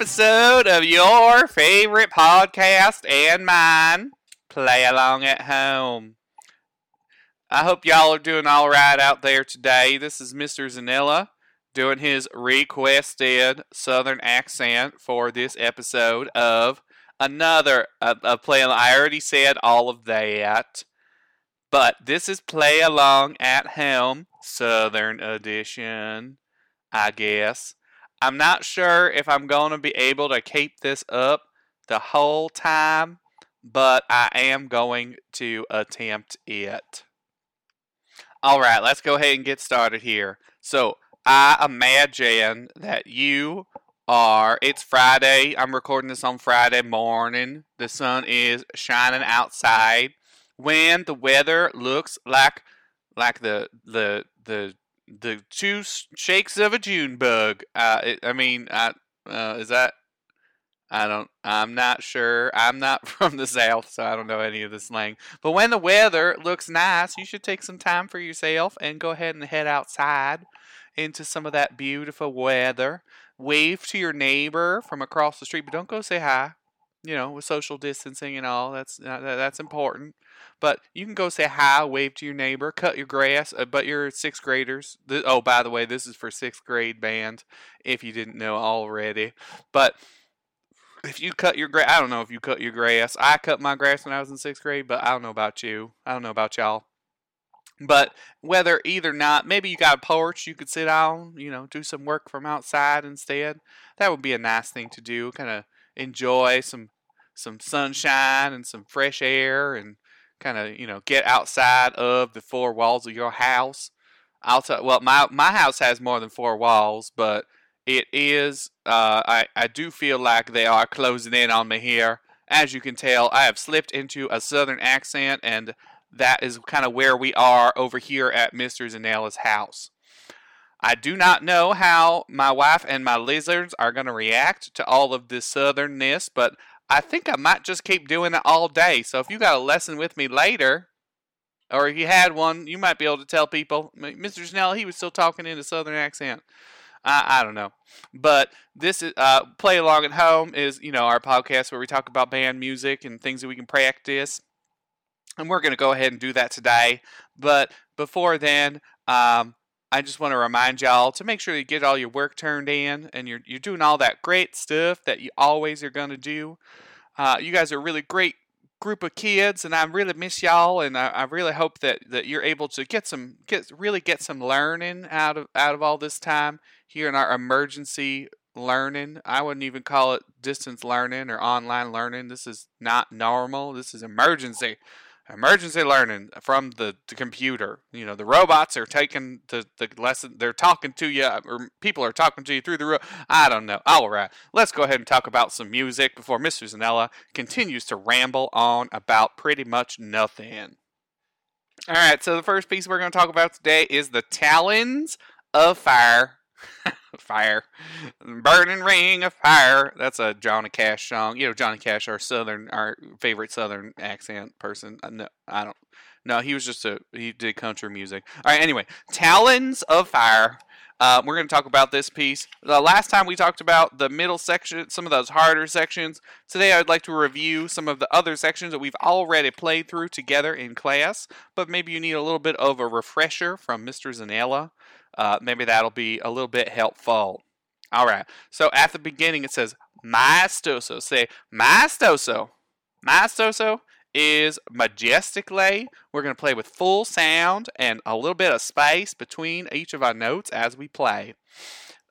episode of your favorite podcast and mine, Play Along at Home. I hope y'all are doing all right out there today. This is Mr. Zanella doing his requested Southern accent for this episode of another uh, uh, play. I already said all of that, but this is Play Along at Home Southern Edition. I guess. I'm not sure if I'm going to be able to keep this up the whole time, but I am going to attempt it. All right, let's go ahead and get started here. So, I imagine that you are, it's Friday. I'm recording this on Friday morning. The sun is shining outside. When the weather looks like like the the the the two shakes of a June bug. Uh, it, I mean, I, uh, is that? I don't. I'm not sure. I'm not from the south, so I don't know any of the slang. But when the weather looks nice, you should take some time for yourself and go ahead and head outside into some of that beautiful weather. Wave to your neighbor from across the street, but don't go say hi. You know, with social distancing and all, that's uh, that's important. But you can go say hi, wave to your neighbor, cut your grass. Uh, but you're sixth graders. Th- oh, by the way, this is for sixth grade band, if you didn't know already. But if you cut your grass, I don't know if you cut your grass. I cut my grass when I was in sixth grade, but I don't know about you. I don't know about y'all. But whether either not, maybe you got a porch you could sit on, you know, do some work from outside instead. That would be a nice thing to do. Kind of enjoy some some sunshine and some fresh air and kind of you know get outside of the four walls of your house. I'll tell. Well, my my house has more than four walls, but it is. Uh, I I do feel like they are closing in on me here. As you can tell, I have slipped into a southern accent, and that is kind of where we are over here at Mr. Zanella's house. I do not know how my wife and my lizards are going to react to all of this southernness, but I think I might just keep doing it all day. So if you got a lesson with me later, or if you had one, you might be able to tell people, Mr. Snell, he was still talking in a southern accent. I, I don't know. But this is uh, Play Along at Home is, you know, our podcast where we talk about band music and things that we can practice. And we're going to go ahead and do that today. But before then, um, I just want to remind y'all to make sure you get all your work turned in and you're, you're doing all that great stuff that you always are going to do. Uh, you guys are a really great group of kids, and I really miss y'all, and I, I, really hope that, that you're able to get some get really get some learning out of out of all this time here in our emergency learning. I wouldn't even call it distance learning or online learning. This is not normal. This is emergency emergency learning from the, the, computer. You know, the robots are taking the, the lesson, they're talking to you, or people are talking to you through the room. I don't know. All right, let's go ahead and talk about some music before Mr. Zanella continues to ramble on about pretty much nothing. All right, so the first piece we're going to talk about today is The Talons of Fire fire, burning ring of fire. That's a Johnny Cash song. You know, Johnny Cash, our southern, our favorite southern accent person. Uh, no, I don't. No, he was just a he did country music. All right. Anyway, Talons of Fire. Uh, we're going to talk about this piece. The last time we talked about the middle section, some of those harder sections. Today, I would like to review some of the other sections that we've already played through together in class, but maybe you need a little bit of a refresher from Mr. Zanella uh, maybe that'll be a little bit helpful. All right. So at the beginning it says maestoso. Say maestoso. Maestoso is majestically. We're going to play with full sound and a little bit of space between each of our notes as we play.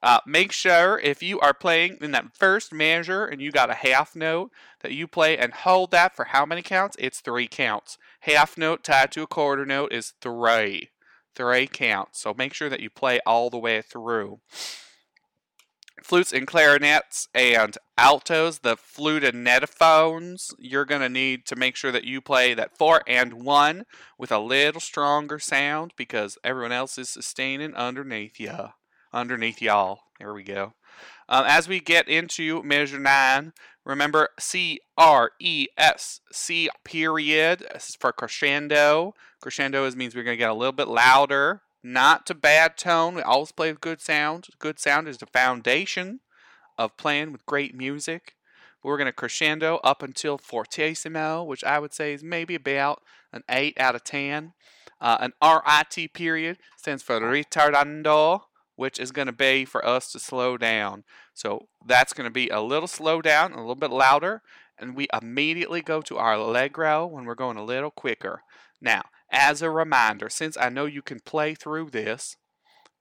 Uh, make sure if you are playing in that first measure and you got a half note that you play and hold that for how many counts? It's three counts. Half note tied to a quarter note is three three counts. So make sure that you play all the way through. Flutes and clarinets and altos, the flutinetophones, you're going to need to make sure that you play that four and one with a little stronger sound because everyone else is sustaining underneath you, underneath y'all. There we go. Um, as we get into measure nine, remember C R E S C period. This is for crescendo. Crescendo is means we're going to get a little bit louder, not to bad tone. We always play with good sound. Good sound is the foundation of playing with great music. We're going to crescendo up until fortissimo, which I would say is maybe about an 8 out of 10. Uh, an RIT period stands for retardando, which is going to be for us to slow down. So that's going to be a little slow down, a little bit louder, and we immediately go to our allegro when we're going a little quicker. Now, as a reminder, since I know you can play through this,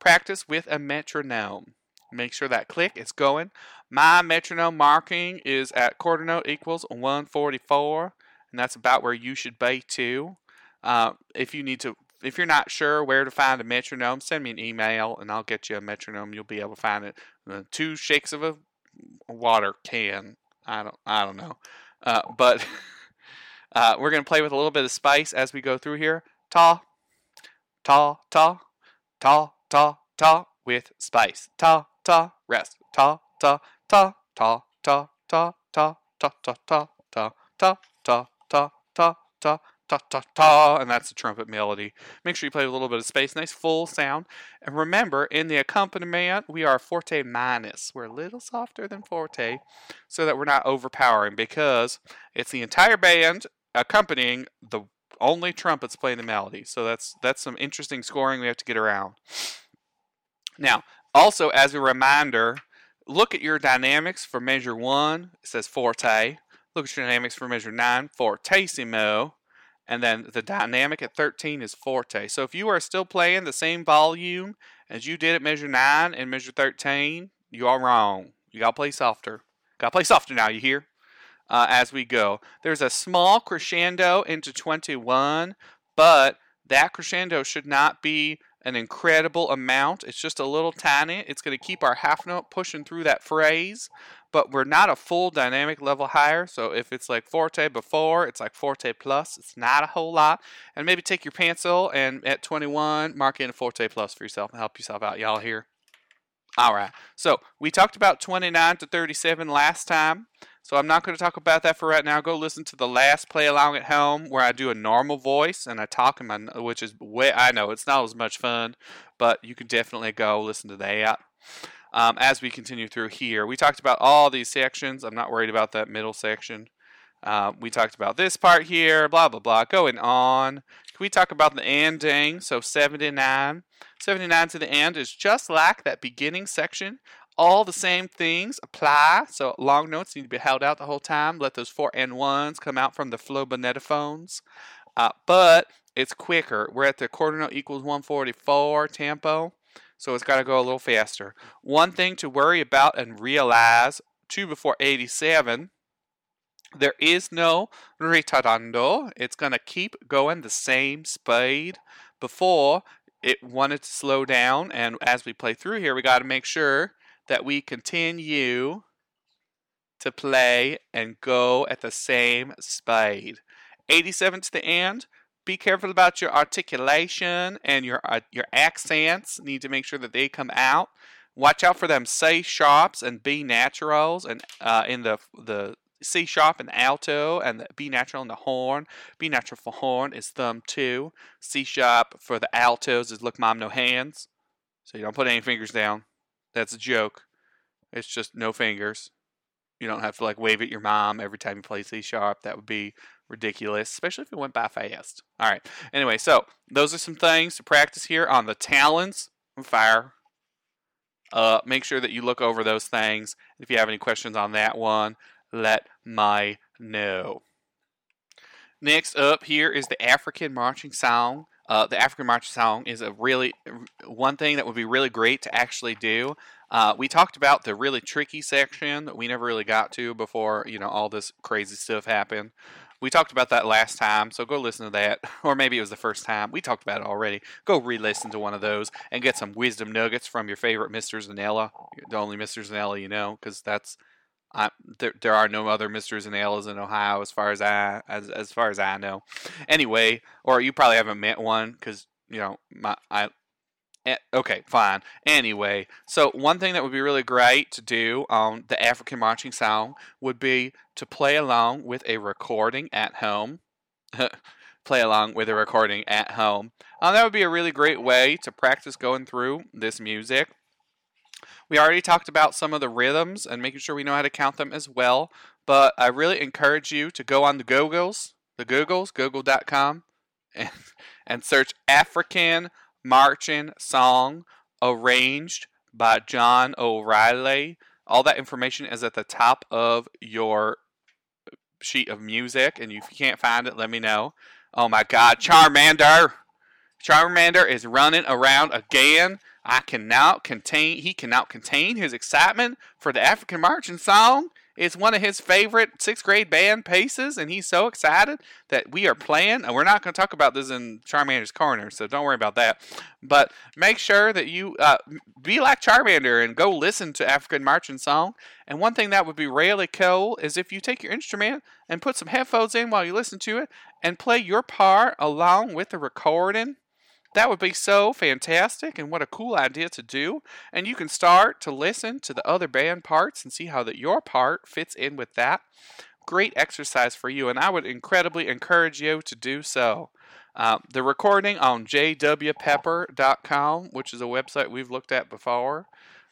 practice with a metronome. Make sure that click is going. My metronome marking is at quarter note equals 144, and that's about where you should be too. Uh, if you need to, if you're not sure where to find a metronome, send me an email and I'll get you a metronome. You'll be able to find it. Uh, two shakes of a water can. I don't, I don't know, uh, but uh, we're gonna play with a little bit of spice as we go through here. Ta, ta, ta, ta, ta, ta, with spice. Ta, ta, rest. Ta, ta, ta, ta, ta, ta, ta, ta, ta, ta, ta, ta, ta, ta, ta, ta, ta ta ta, and that's the trumpet melody. Make sure you play a little bit of space, nice full sound. And remember, in the accompaniment, we are forte minus. We're a little softer than forte, so that we're not overpowering because it's the entire band accompanying the only trumpets playing the melody. So that's that's some interesting scoring we have to get around. Now, also as a reminder, look at your dynamics for measure one. It says forte. Look at your dynamics for measure nine, fortissimo. And then the dynamic at 13 is forte. So if you are still playing the same volume as you did at measure 9 and measure 13, you are wrong. You got to play softer. Got to play softer now, you hear? Uh, as we go. There's a small crescendo into 21, but that crescendo should not be an incredible amount. It's just a little tiny. It's going to keep our half note pushing through that phrase, but we're not a full dynamic level higher. So if it's like forte before, it's like forte plus. It's not a whole lot. And maybe take your pencil and at 21, mark in a forte plus for yourself and help yourself out. Y'all here? All right. So we talked about 29 to 37 last time. So I'm not going to talk about that for right now. Go listen to the last play along at home where I do a normal voice and I talk in my, which is way I know it's not as much fun, but you can definitely go listen to that. Um, as we continue through here, we talked about all these sections. I'm not worried about that middle section. Uh, we talked about this part here, blah blah blah, going on. Can we talk about the ending? So 79. 79 to the end is just like that beginning section all the same things apply. So long notes need to be held out the whole time. Let those four and ones come out from the flobonetophones. Uh, but it's quicker. We're at the quarter note equals 144 tempo. So it's got to go a little faster. One thing to worry about and realize, two before 87, there is no retardando. It's going to keep going the same speed. Before, it wanted to slow down, and as we play through here, we got to make sure that we continue to play and go at the same speed. 87 to the end. Be careful about your articulation and your uh, your accents. Need to make sure that they come out. Watch out for them C sharps and B naturals, and uh, in the the C sharp and alto, and the B natural in the horn. B natural for horn is thumb two. C sharp for the altos is look mom no hands. So you don't put any fingers down. That's a joke. It's just no fingers. You don't have to like wave at your mom every time you play C sharp. That would be ridiculous, especially if it went by fast. All right. Anyway, so those are some things to practice here on the talons fire. Uh, make sure that you look over those things. If you have any questions on that one, let me know. Next up here is the African marching song. Uh, the African march song is a really one thing that would be really great to actually do. Uh, we talked about the really tricky section that we never really got to before, you know, all this crazy stuff happened. We talked about that last time, so go listen to that. Or maybe it was the first time. We talked about it already. Go re listen to one of those and get some wisdom nuggets from your favorite Mr. Zanella, the only Mr. Zanella you know, because that's. I, there, there are no other Mr. Zanellas in Ohio, as far as I as as far as I know. Anyway, or you probably haven't met one because you know my I Okay, fine. Anyway, so one thing that would be really great to do on the African marching song would be to play along with a recording at home. play along with a recording at home. Um, that would be a really great way to practice going through this music. We already talked about some of the rhythms and making sure we know how to count them as well. But I really encourage you to go on the Googles, the Googles, google.com, and, and search African Marching Song arranged by John O'Reilly. All that information is at the top of your sheet of music, and if you can't find it, let me know. Oh my God, Charmander! Charmander is running around again. I cannot contain. He cannot contain his excitement for the African marching song. It's one of his favorite sixth grade band pieces, and he's so excited that we are playing. And we're not going to talk about this in Charmander's corner, so don't worry about that. But make sure that you uh, be like Charmander and go listen to African marching song. And one thing that would be really cool is if you take your instrument and put some headphones in while you listen to it and play your part along with the recording that would be so fantastic and what a cool idea to do. And you can start to listen to the other band parts and see how that your part fits in with that. Great exercise for you, and I would incredibly encourage you to do so. Uh, the recording on jwpepper.com, which is a website we've looked at before,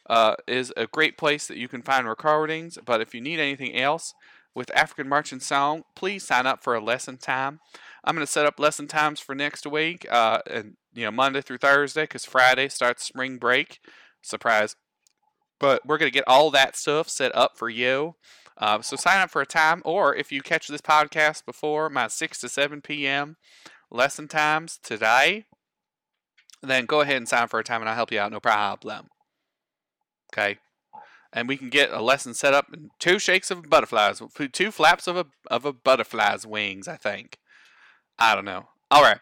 uh, is a great place that you can find recordings. But if you need anything else with African Marching Song, please sign up for a lesson time. I'm going to set up lesson times for next week, uh, and you know Monday through Thursday, because Friday starts spring break. Surprise! But we're going to get all that stuff set up for you. Uh, so sign up for a time, or if you catch this podcast before my 6 to 7 p.m. lesson times today, then go ahead and sign for a time, and I'll help you out, no problem. Okay, and we can get a lesson set up in two shakes of butterflies, two flaps of a of a butterfly's wings, I think. I don't know. All right.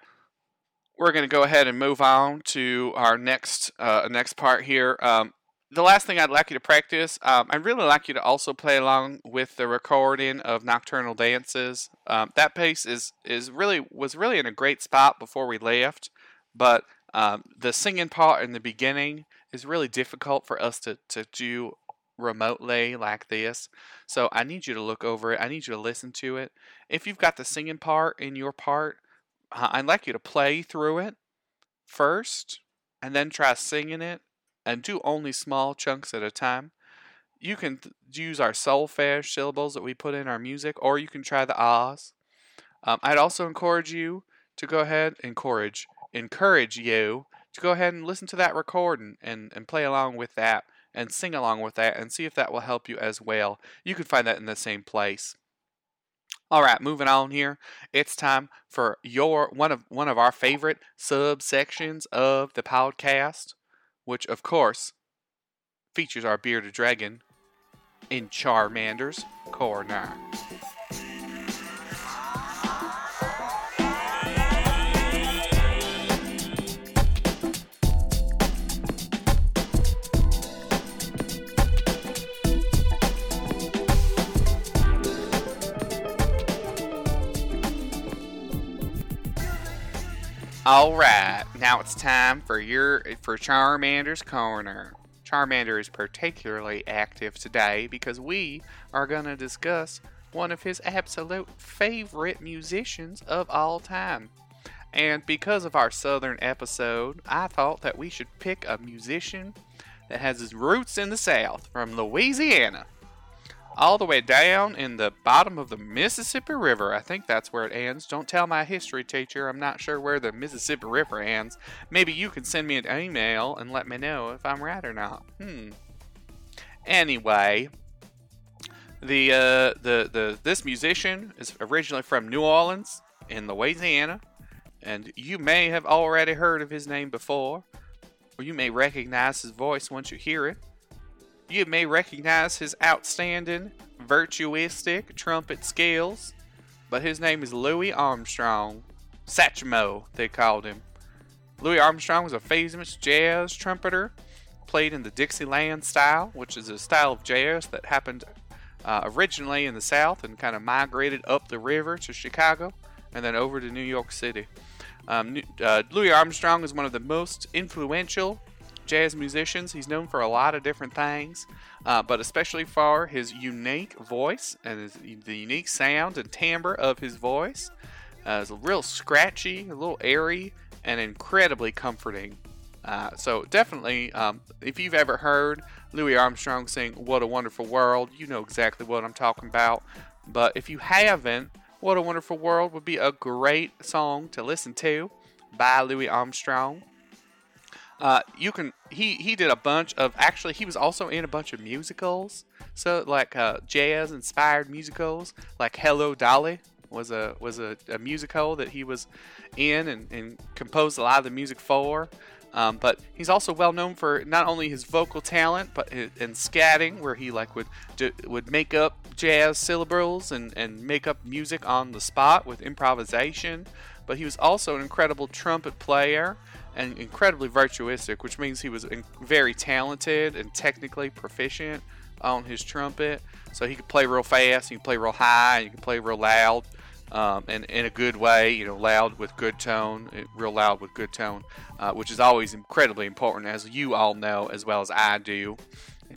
We're going to go ahead and move on to our next uh, next part here. Um, the last thing I'd like you to practice, um, I'd really like you to also play along with the recording of Nocturnal Dances. Um, that piece is is really was really in a great spot before we left, but um, the singing part in the beginning is really difficult for us to, to do remotely like this. So I need you to look over it. I need you to listen to it. If you've got the singing part in your part, I'd like you to play through it first and then try singing it and do only small chunks at a time. You can th- use our solfege syllables that we put in our music, or you can try the ahs. Um, I'd also encourage you to go ahead, encourage, encourage you to go ahead and listen to that recording and, and play along with that and sing along with that and see if that will help you as well. You can find that in the same place. All right, moving on here. It's time for your one of one of our favorite subsections of the podcast, which of course features our bearded dragon in Charmander's corner. All right, now it's time for your for Charmander's corner. Charmander is particularly active today because we are going to discuss one of his absolute favorite musicians of all time. And because of our southern episode, I thought that we should pick a musician that has his roots in the South from Louisiana all the way down in the bottom of the Mississippi River. I think that's where it ends. Don't tell my history teacher. I'm not sure where the Mississippi River ends. Maybe you can send me an email and let me know if I'm right or not. Hmm. Anyway, the uh, the the this musician is originally from New Orleans in Louisiana, and you may have already heard of his name before, or you may recognize his voice once you hear it. You may recognize his outstanding, virtuistic trumpet skills, but his name is Louis Armstrong. Satchmo, they called him. Louis Armstrong was a famous jazz trumpeter, played in the Dixieland style, which is a style of jazz that happened uh, originally in the South and kind of migrated up the river to Chicago and then over to New York City. Um, uh, Louis Armstrong is one of the most influential jazz musicians. He's known for a lot of different things, uh, but especially for his unique voice and his, the unique sound and timbre of his voice. Uh, it's real scratchy, a little airy, and incredibly comforting. Uh, so definitely, um, if you've ever heard Louis Armstrong sing What a Wonderful World. You know exactly what I'm talking about. But if you haven't, What a Wonderful World would be a great song to listen to by Louis Armstrong. Uh, you can he he did a bunch of actually he was also in a bunch of musicals. So like uh, jazz inspired musicals like hello dolly was a was a, a musical that he was in and, and composed a lot of the music for. Um, but he's also well known for not only his vocal talent, but in scatting, where he like would do, would make up jazz syllables and, and make up music on the spot with improvisation. But he was also an incredible trumpet player and incredibly virtuosic, which means he was very talented and technically proficient on his trumpet. So he could play real fast, he could play real high, and he could play real loud um, and in a good way, you know, loud with good tone, eh, real loud with good tone, uh, which is always incredibly important, as you all know as well as I do.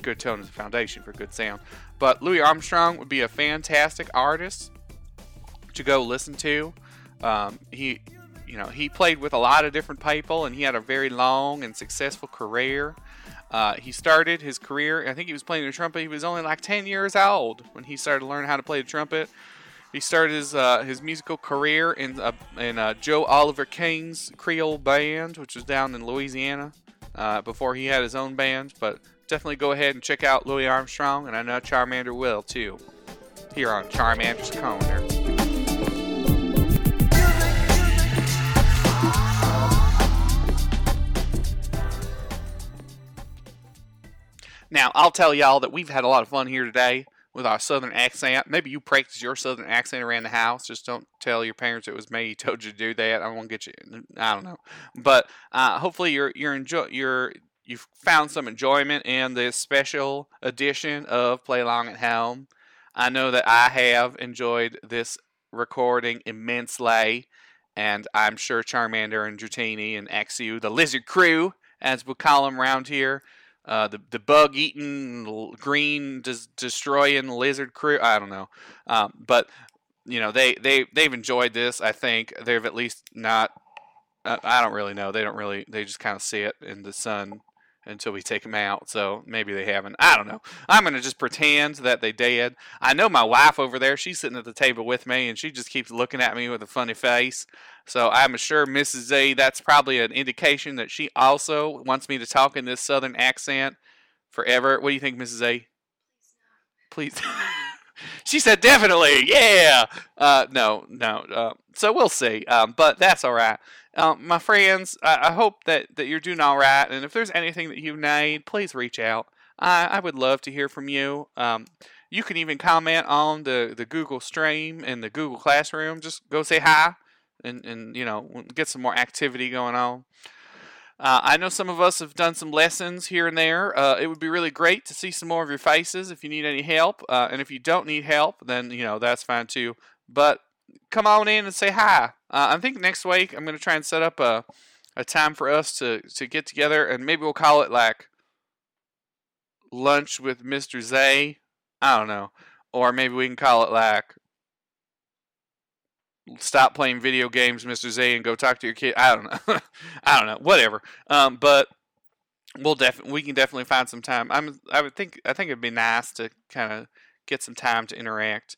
Good tone is the foundation for good sound. But Louis Armstrong would be a fantastic artist to go listen to. Um, he, you know, he played with a lot of different people, and he had a very long and successful career. Uh, he started his career. I think he was playing the trumpet. He was only like 10 years old when he started learning how to play the trumpet. He started his uh, his musical career in uh, in uh, Joe Oliver King's Creole band, which was down in Louisiana, uh, before he had his own band. But definitely go ahead and check out Louis Armstrong, and I know Charmander will too. Here on Charmander's Corner. Now, I'll tell y'all that we've had a lot of fun here today with our southern accent. Maybe you practice your southern accent around the house. Just don't tell your parents it was me who told you to do that. I won't get you. I don't know, but uh, hopefully you're you're enjoy you're you've found some enjoyment in this special edition of Play Along at Home. I know that I have enjoyed this recording immensely, and I'm sure Charmander and Dratini and Axew, the lizard crew, as we call them around here, uh, the the bug eating green des- destroying lizard crew. I don't know, um, but you know they they they've enjoyed this. I think they've at least not. Uh, I don't really know. They don't really. They just kind of see it in the sun until we take them out. So maybe they haven't. I don't know. I'm going to just pretend that they did. I know my wife over there, she's sitting at the table with me and she just keeps looking at me with a funny face. So I'm sure Mrs. Z, that's probably an indication that she also wants me to talk in this southern accent forever. What do you think, Mrs. Z? Please. she said definitely, yeah. Uh, no, no. Uh, so we'll see. Um, but that's all right. Um, my friends, I, I, hope that, that you're doing all right. And if there's anything that you need, please reach out. I, I would love to hear from you. Um, you can even comment on the, the Google Stream and the Google Classroom. Just go say hi and, and you know, get some more activity going on. Uh, I know some of us have done some lessons here and there. Uh, it would be really great to see some more of your faces if you need any help. Uh, and if you don't need help, then, you know, that's fine too. But come on in and say hi. Uh, I think next week I'm going to try and set up a, a time for us to, to get together and maybe we'll call it like lunch with Mr. Z. I don't know. Or maybe we can call it like stop playing video games, Mr. Z, and go talk to your kid. I don't know. I don't know. Whatever. Um, but we'll definitely we can definitely find some time. I'm I would think I think it'd be nice to kind of get some time to interact.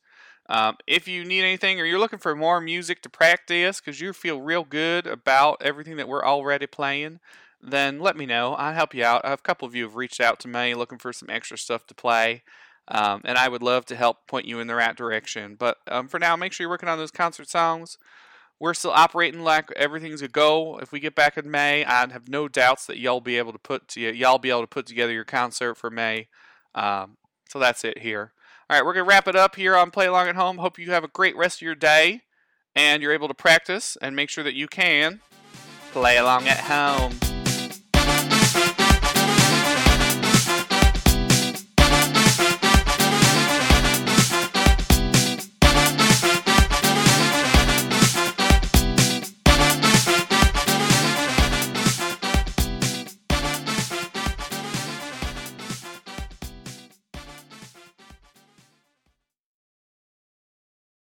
Um, if you need anything or you're looking for more music to practice because you feel real good about everything that we're already playing, then let me know. I'll help you out. A couple of you have reached out to me looking for some extra stuff to play. Um, and I would love to help point you in the right direction. But um, for now, make sure you're working on those concert songs. We're still operating like everything's a go. If we get back in May, I have no doubts that y'all be able to put to y'all be able to put together your concert for May. Um, so that's it here. All right, we're gonna wrap it up here on Play Along at Home. Hope you have a great rest of your day, and you're able to practice and make sure that you can play along at home.